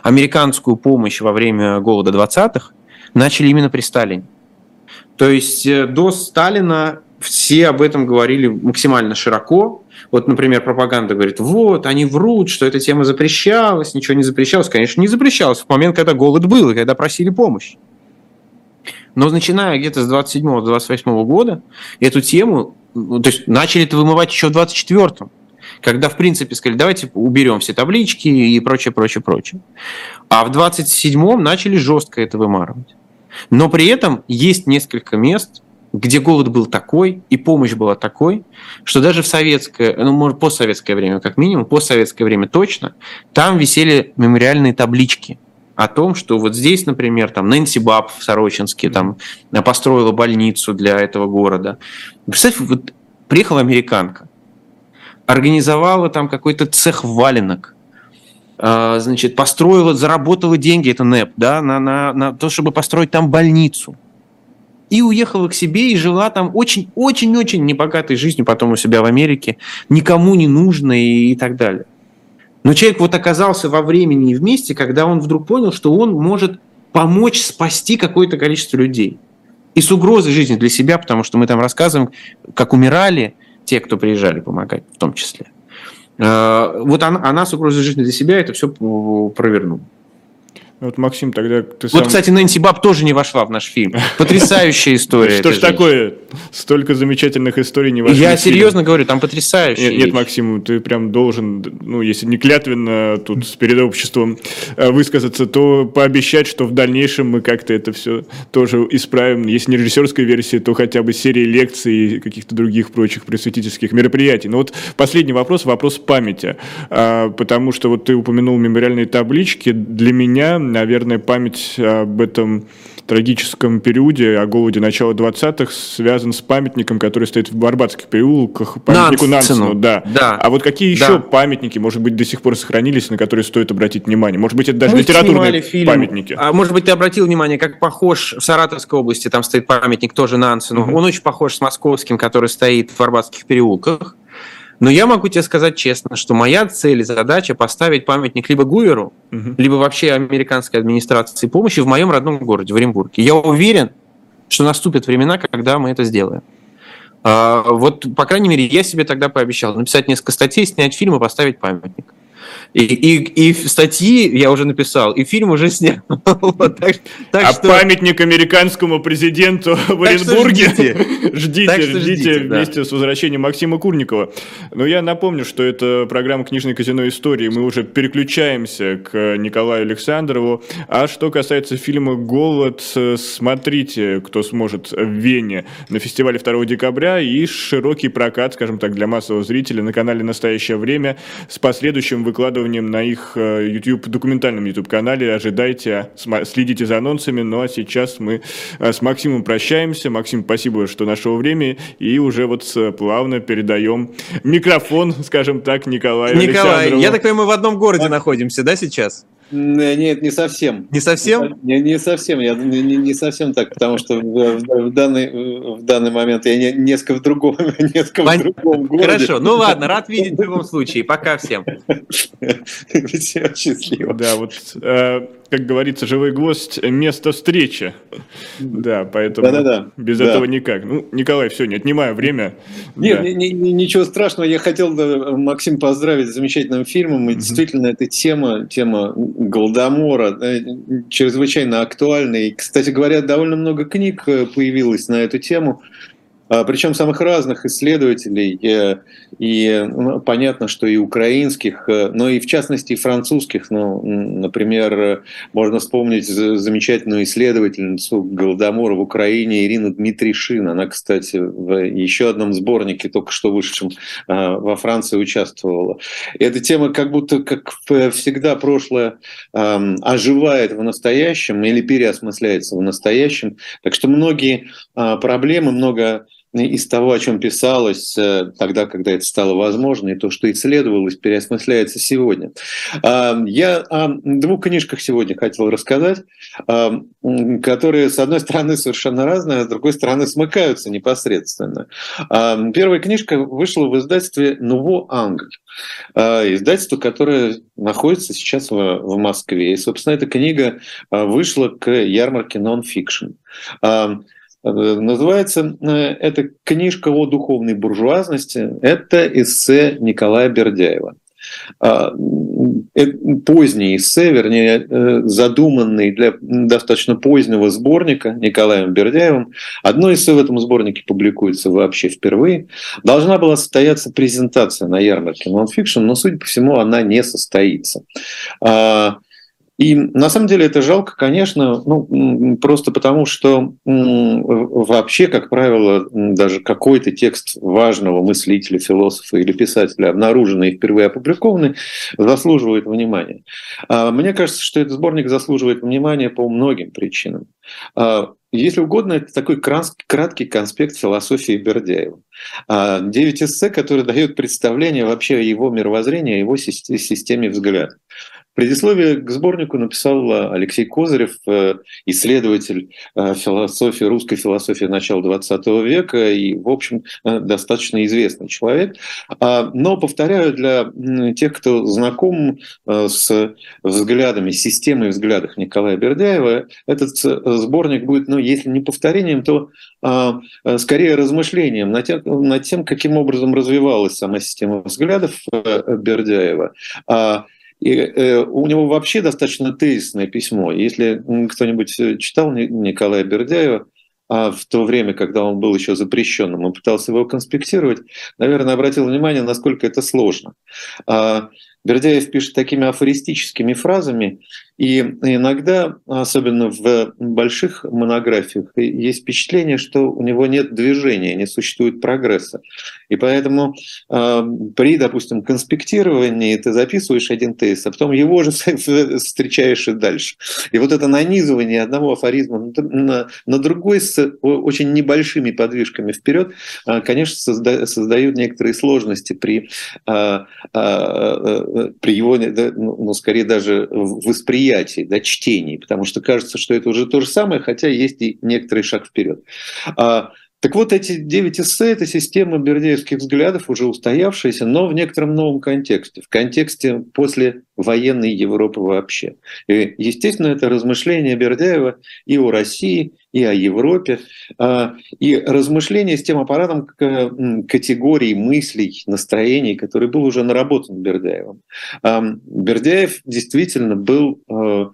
американскую помощь во время голода 20-х начали именно при Сталине. То есть э, до Сталина все об этом говорили максимально широко. Вот, например, пропаганда говорит, вот, они врут, что эта тема запрещалась, ничего не запрещалось. Конечно, не запрещалось в момент, когда голод был и когда просили помощь. Но начиная где-то с 27-28 года эту тему, ну, то есть начали это вымывать еще в 24-м. когда, в принципе, сказали, давайте уберем все таблички и прочее, прочее, прочее. А в 27-м начали жестко это вымарывать. Но при этом есть несколько мест, где голод был такой и помощь была такой, что даже в советское, ну, может, постсоветское время, как минимум, постсоветское время точно, там висели мемориальные таблички о том, что вот здесь, например, там Нэнси Баб в Сорочинске там построила больницу для этого города. Представьте, вот приехала американка, организовала там какой-то цех валенок, а, значит, построила, заработала деньги, это НЭП, да, на, на, на то, чтобы построить там больницу – и уехала к себе и жила там очень-очень-очень небогатой жизнью потом у себя в Америке, никому не нужной и, и так далее. Но человек вот оказался во времени и вместе, когда он вдруг понял, что он может помочь спасти какое-то количество людей. И с угрозой жизни для себя, потому что мы там рассказываем, как умирали те, кто приезжали помогать в том числе. Э, вот она, она с угрозой жизни для себя это все провернула. Вот, Максим, тогда ты сам... Вот, кстати, Нэнси Баб тоже не вошла в наш фильм. Потрясающая история. Что ж такое? Столько замечательных историй не вошли Я серьезно говорю, там потрясающая Нет, Максим, ты прям должен, ну, если не клятвенно тут перед обществом э, высказаться, то пообещать, что в дальнейшем мы как-то это все тоже исправим. Если не режиссерская версия, то хотя бы серии лекций и каких-то других прочих просветительских мероприятий. Но вот последний вопрос, вопрос памяти. А, потому что вот ты упомянул мемориальные таблички. Для меня наверное, память об этом трагическом периоде, о голоде начала 20-х, связан с памятником, который стоит в Барбатских переулках, памятнику Нансену. Нансену да. да. А вот какие еще да. памятники, может быть, до сих пор сохранились, на которые стоит обратить внимание? Может быть, это даже Мы литературные фильм. памятники? А, может быть, ты обратил внимание, как похож в Саратовской области, там стоит памятник тоже Нансену. Угу. Он очень похож с московским, который стоит в Барбатских переулках. Но я могу тебе сказать честно, что моя цель и задача поставить памятник либо Гуверу, угу. либо вообще американской администрации помощи в моем родном городе, в Оренбурге. Я уверен, что наступят времена, когда мы это сделаем. А, вот, по крайней мере, я себе тогда пообещал написать несколько статей, снять фильм и поставить памятник. И, и, и статьи я уже написал, и фильм уже снял. так, так а что... памятник американскому президенту в Оренбурге ждите, ждите, ждите, ждите вместе да. с возвращением Максима Курникова. Но я напомню, что это программа «Книжное казино истории». Мы уже переключаемся к Николаю Александрову. А что касается фильма «Голод», смотрите, кто сможет в Вене на фестивале 2 декабря и широкий прокат, скажем так, для массового зрителя на канале «Настоящее время» с последующим выкладыванием на их э, YouTube, документальном YouTube-канале. Ожидайте, следите за анонсами. Ну а сейчас мы э, с Максимом прощаемся. Максим, спасибо, что нашел время. И уже вот плавно передаем микрофон, скажем так, Николаю Николай, я так понимаю, мы в одном городе находимся, да, сейчас? Нет, не совсем. Не совсем? Не, не совсем, я не, не совсем так, потому что в, в, данный, в данный момент я не, несколько в другом, несколько Пон... в другом городе. Хорошо, ну ладно, рад видеть в любом случае. Пока всем. Всем счастливо. Да, вот э, как говорится, живой гвоздь – место встречи. Да, поэтому да, да, да. без да. этого никак. Ну, Николай, все, не отнимаю время. Нет, да. ни, ни, ничего страшного. Я хотел, Максим, поздравить с замечательным фильмом. И mm-hmm. действительно, эта тема, тема Голдомора, э, чрезвычайно актуальна. И, кстати говоря, довольно много книг э, появилось на эту тему. А, причем самых разных исследователей, э, и ну, понятно, что и украинских, э, но и в частности и французских. Ну, например, можно вспомнить замечательную исследовательницу Голодомора в Украине Ирину Дмитришин. Она, кстати, в еще одном сборнике, только что вышедшем во Франции, участвовала. И эта тема как будто, как всегда, прошлое оживает в настоящем или переосмысляется в настоящем. Так что многие проблемы, много из того, о чем писалось э, тогда, когда это стало возможно, и то, что исследовалось, переосмысляется сегодня. Я о двух книжках сегодня хотел рассказать, которые, с одной стороны, совершенно разные, а с другой стороны, смыкаются непосредственно. Первая книжка вышла в издательстве «Нуво Англь», а, издательство, которое находится сейчас в Москве. И, собственно, эта книга а, вышла к ярмарке «Нон-фикшн». Э, называется э, эта книжка о духовной буржуазности. Это эссе Николая Бердяева. а, э, поздний эссе, вернее, э, задуманный для достаточно позднего сборника Николаем Бердяевым. Одно эссе в этом сборнике публикуется вообще впервые. Должна была состояться презентация на ярмарке нонфикшн, но, судя по всему, она не состоится. И на самом деле это жалко, конечно, ну, просто потому, что вообще, как правило, даже какой-то текст важного мыслителя, философа или писателя, обнаруженный и впервые опубликованный, заслуживает внимания. А мне кажется, что этот сборник заслуживает внимания по многим причинам. А, если угодно, это такой краткий конспект философии Бердяева. А, девять эссе, которые дают представление вообще о его мировоззрении, о его системе взглядов. Предисловие к сборнику написал э, Алексей Козырев, э, исследователь э, философии, русской философии начала XX века и, в общем, достаточно известный человек. А, но, повторяю, для тех, кто знаком с взглядами, системой взглядов Николая Бердяева, этот сборник будет, ну, если не повторением, то а, скорее размышлением над тем, над тем, каким образом развивалась сама система взглядов Бердяева а, и э, у него вообще достаточно тезисное письмо. Если кто-нибудь э, читал Николая Бердяева, а в то время, когда он был еще запрещенным, он пытался его конспектировать, наверное, обратил внимание, насколько это сложно. А Бердяев пишет такими афористическими фразами, и иногда, особенно в больших монографиях, есть впечатление, что у него нет движения, не существует прогресса. И поэтому э, при, допустим, конспектировании ты записываешь один тезис, а потом его же встречаешь и дальше. И вот это нанизывание одного афоризма на, другой с очень небольшими подвижками вперед, э, конечно, созда, создают некоторые сложности при, э, при его, ну, ну, скорее даже восприятии восприятии, да, чтении, потому что кажется, что это уже то же самое, хотя есть и некоторый шаг вперед. Так вот, эти девять эссе – это система бердеевских взглядов, уже устоявшаяся, но в некотором новом контексте, в контексте после военной Европы вообще. И, естественно, это размышления Бердяева и о России, и о Европе, а, и размышления с тем аппаратом категорий мыслей, настроений, который был уже наработан Бердяевым. Бердяев действительно был а,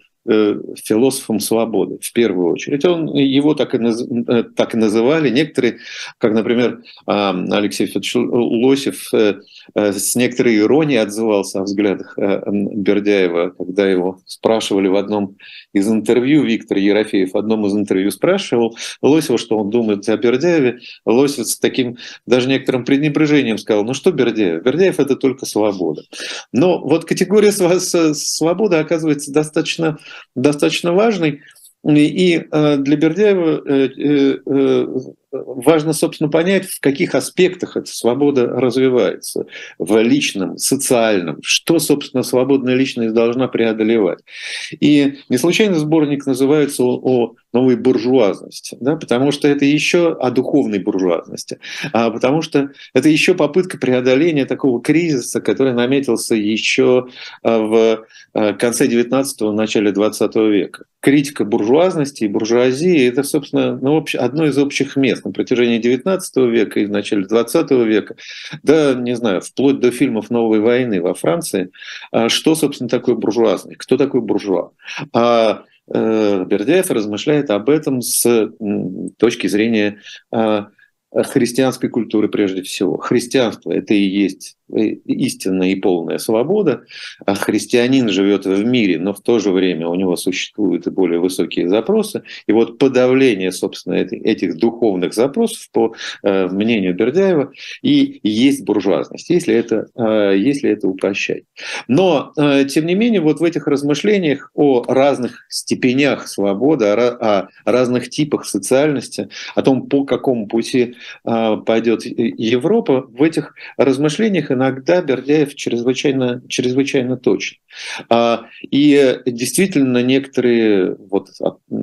философом свободы в первую очередь. Он, его так и, наз, э, так и называли. Некоторые, как, например, Алексей Федорович Лосев э, с некоторой иронией отзывался о взглядах Бердяева, когда его спрашивали в одном из интервью, Виктор Ерофеев в одном из интервью спрашивал Лосева, что он думает о Бердяеве. Лосев с таким даже некоторым пренебрежением сказал, ну что Бердяев? Бердяев – это только свобода. Но вот категория свободы оказывается достаточно достаточно важный. И э, для Бердяева э, э, важно, собственно, понять, в каких аспектах эта свобода развивается. В личном, социальном. Что, собственно, свободная личность должна преодолевать. И не случайно сборник называется «О новой буржуазности», да, потому что это еще о духовной буржуазности, а потому что это еще попытка преодоления такого кризиса, который наметился еще а, в а, конце 19-го, начале 20 века. Критика буржуазности и буржуазии – это, собственно, ну, одно из общих мест на протяжении 19 века и в начале 20 века, да, не знаю, вплоть до фильмов «Новой войны» во Франции, а что, собственно, такое буржуазный, кто такой буржуа. А э, Бердяев размышляет об этом с точки зрения а, христианской культуры прежде всего. Христианство – это и есть истинная и полная свобода, а христианин живет в мире, но в то же время у него существуют и более высокие запросы. И вот подавление, собственно, этих духовных запросов, по э, мнению Бердяева, и есть буржуазность, если это, э, если это упрощать. Но, тем не менее, вот в этих размышлениях о разных степенях свободы, о разных типах социальности, о том, по какому пути пойдет Европа, в этих размышлениях иногда Бердяев чрезвычайно, чрезвычайно точен. А, и действительно некоторые вот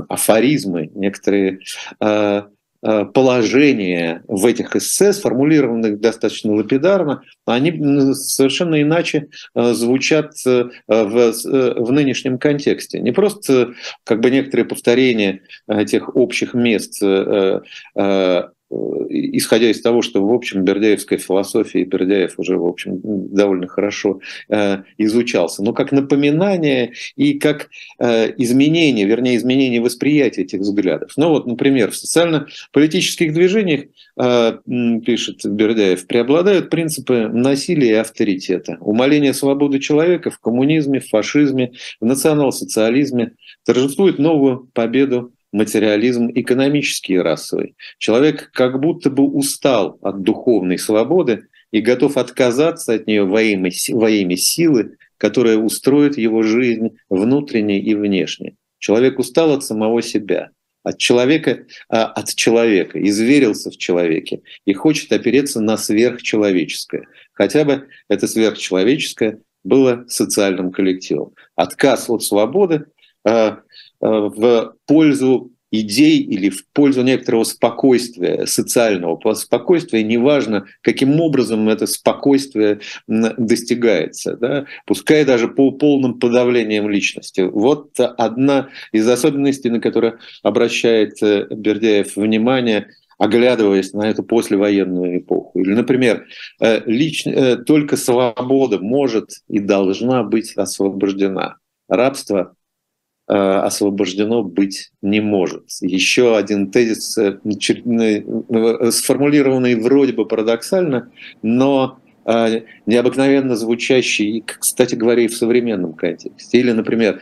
афоризмы, некоторые а, а, положения в этих эссе, сформулированных достаточно лапидарно, они совершенно иначе звучат в, в нынешнем контексте. Не просто как бы некоторые повторения тех общих мест исходя из того, что, в общем, бердяевская философия и Бердяев уже, в общем, довольно хорошо э, изучался, но как напоминание и как э, изменение, вернее, изменение восприятия этих взглядов. Ну вот, например, в социально-политических движениях, э, пишет Бердяев, преобладают принципы насилия и авторитета, умаления свободы человека в коммунизме, в фашизме, в национал-социализме, торжествует новую победу материализм экономический и расовый. Человек как будто бы устал от духовной свободы и готов отказаться от нее во имя, во имя силы, которая устроит его жизнь внутренне и внешне. Человек устал от самого себя, от человека, а, от человека, изверился в человеке и хочет опереться на сверхчеловеческое. Хотя бы это сверхчеловеческое было социальным коллективом. Отказ от свободы а, в пользу идей или в пользу некоторого спокойствия, социального спокойствия, неважно, каким образом это спокойствие достигается, да, пускай даже по полным подавлением личности. Вот одна из особенностей, на которую обращает э, Бердяев внимание, оглядываясь на эту послевоенную эпоху. Или, например, э, лич... только свобода может и должна быть освобождена. Рабство Э, освобождено быть не может. Еще один тезис, э, э, сформулированный вроде бы парадоксально, но необыкновенно звучащий, кстати говоря, и в современном контексте. Или, например,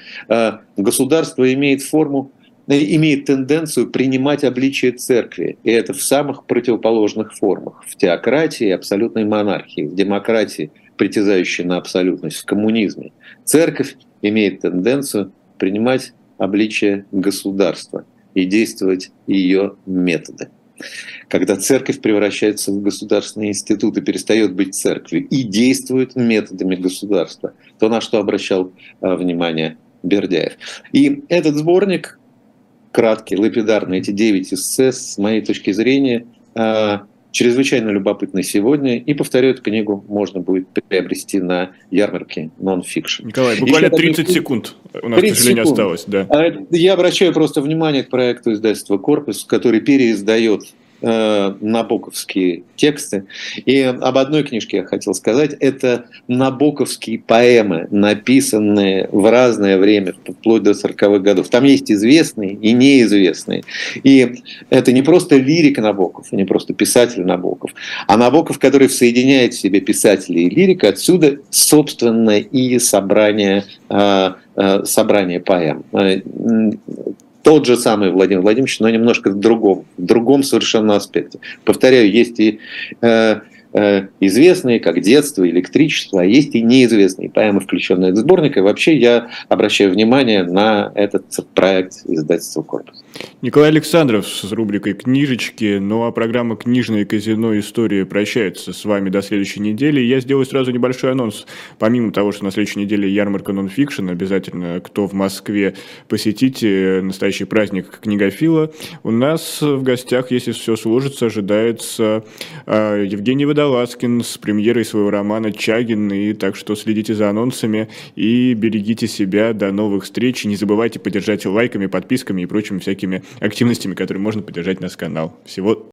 государство имеет форму, имеет тенденцию принимать обличие церкви, и это в самых противоположных формах. В теократии абсолютной монархии, в демократии, притязающей на абсолютность, в коммунизме. Церковь имеет тенденцию принимать обличие государства и действовать ее методы. Когда церковь превращается в государственный институт и перестает быть церковью и действует методами государства, то на что обращал а, внимание Бердяев. И этот сборник, краткий, лапидарный, эти девять эссе, с моей точки зрения, а, чрезвычайно любопытный сегодня. И, повторю, эту книгу можно будет приобрести на ярмарке Non-Fiction. Николай, буквально Еще 30 один... секунд у нас, к сожалению, секунд. осталось. Да. А, я обращаю просто внимание к проекту издательства «Корпус», который переиздает э, набоковские тексты. И об одной книжке я хотел сказать. Это набоковские поэмы, написанные в разное время, вплоть до 40-х годов. Там есть известные и неизвестные. И это не просто лирик Набоков, не просто писатель Набоков, а Набоков, который соединяет в себе писателей и лирика. Отсюда, собственно, и собрание э, э, собрание поэм тот же самый Владимир Владимирович, но немножко в другом, в другом совершенно аспекте. Повторяю, есть и э, э, известные, как «Детство», «Электричество», а есть и неизвестные поэмы, включенные в сборник. И вообще я обращаю внимание на этот проект издательства «Корпус». Николай Александров с рубрикой «Книжечки». Ну а программа «Книжное казино. История» прощается с вами до следующей недели. Я сделаю сразу небольшой анонс. Помимо того, что на следующей неделе ярмарка нонфикшн, обязательно, кто в Москве, посетите настоящий праздник книгофила. У нас в гостях, если все сложится, ожидается э, Евгений Водолазкин с премьерой своего романа «Чагин». И так что следите за анонсами и берегите себя. До новых встреч. Не забывайте поддержать лайками, подписками и прочими всякими активностями, которые можно поддержать наш канал. Всего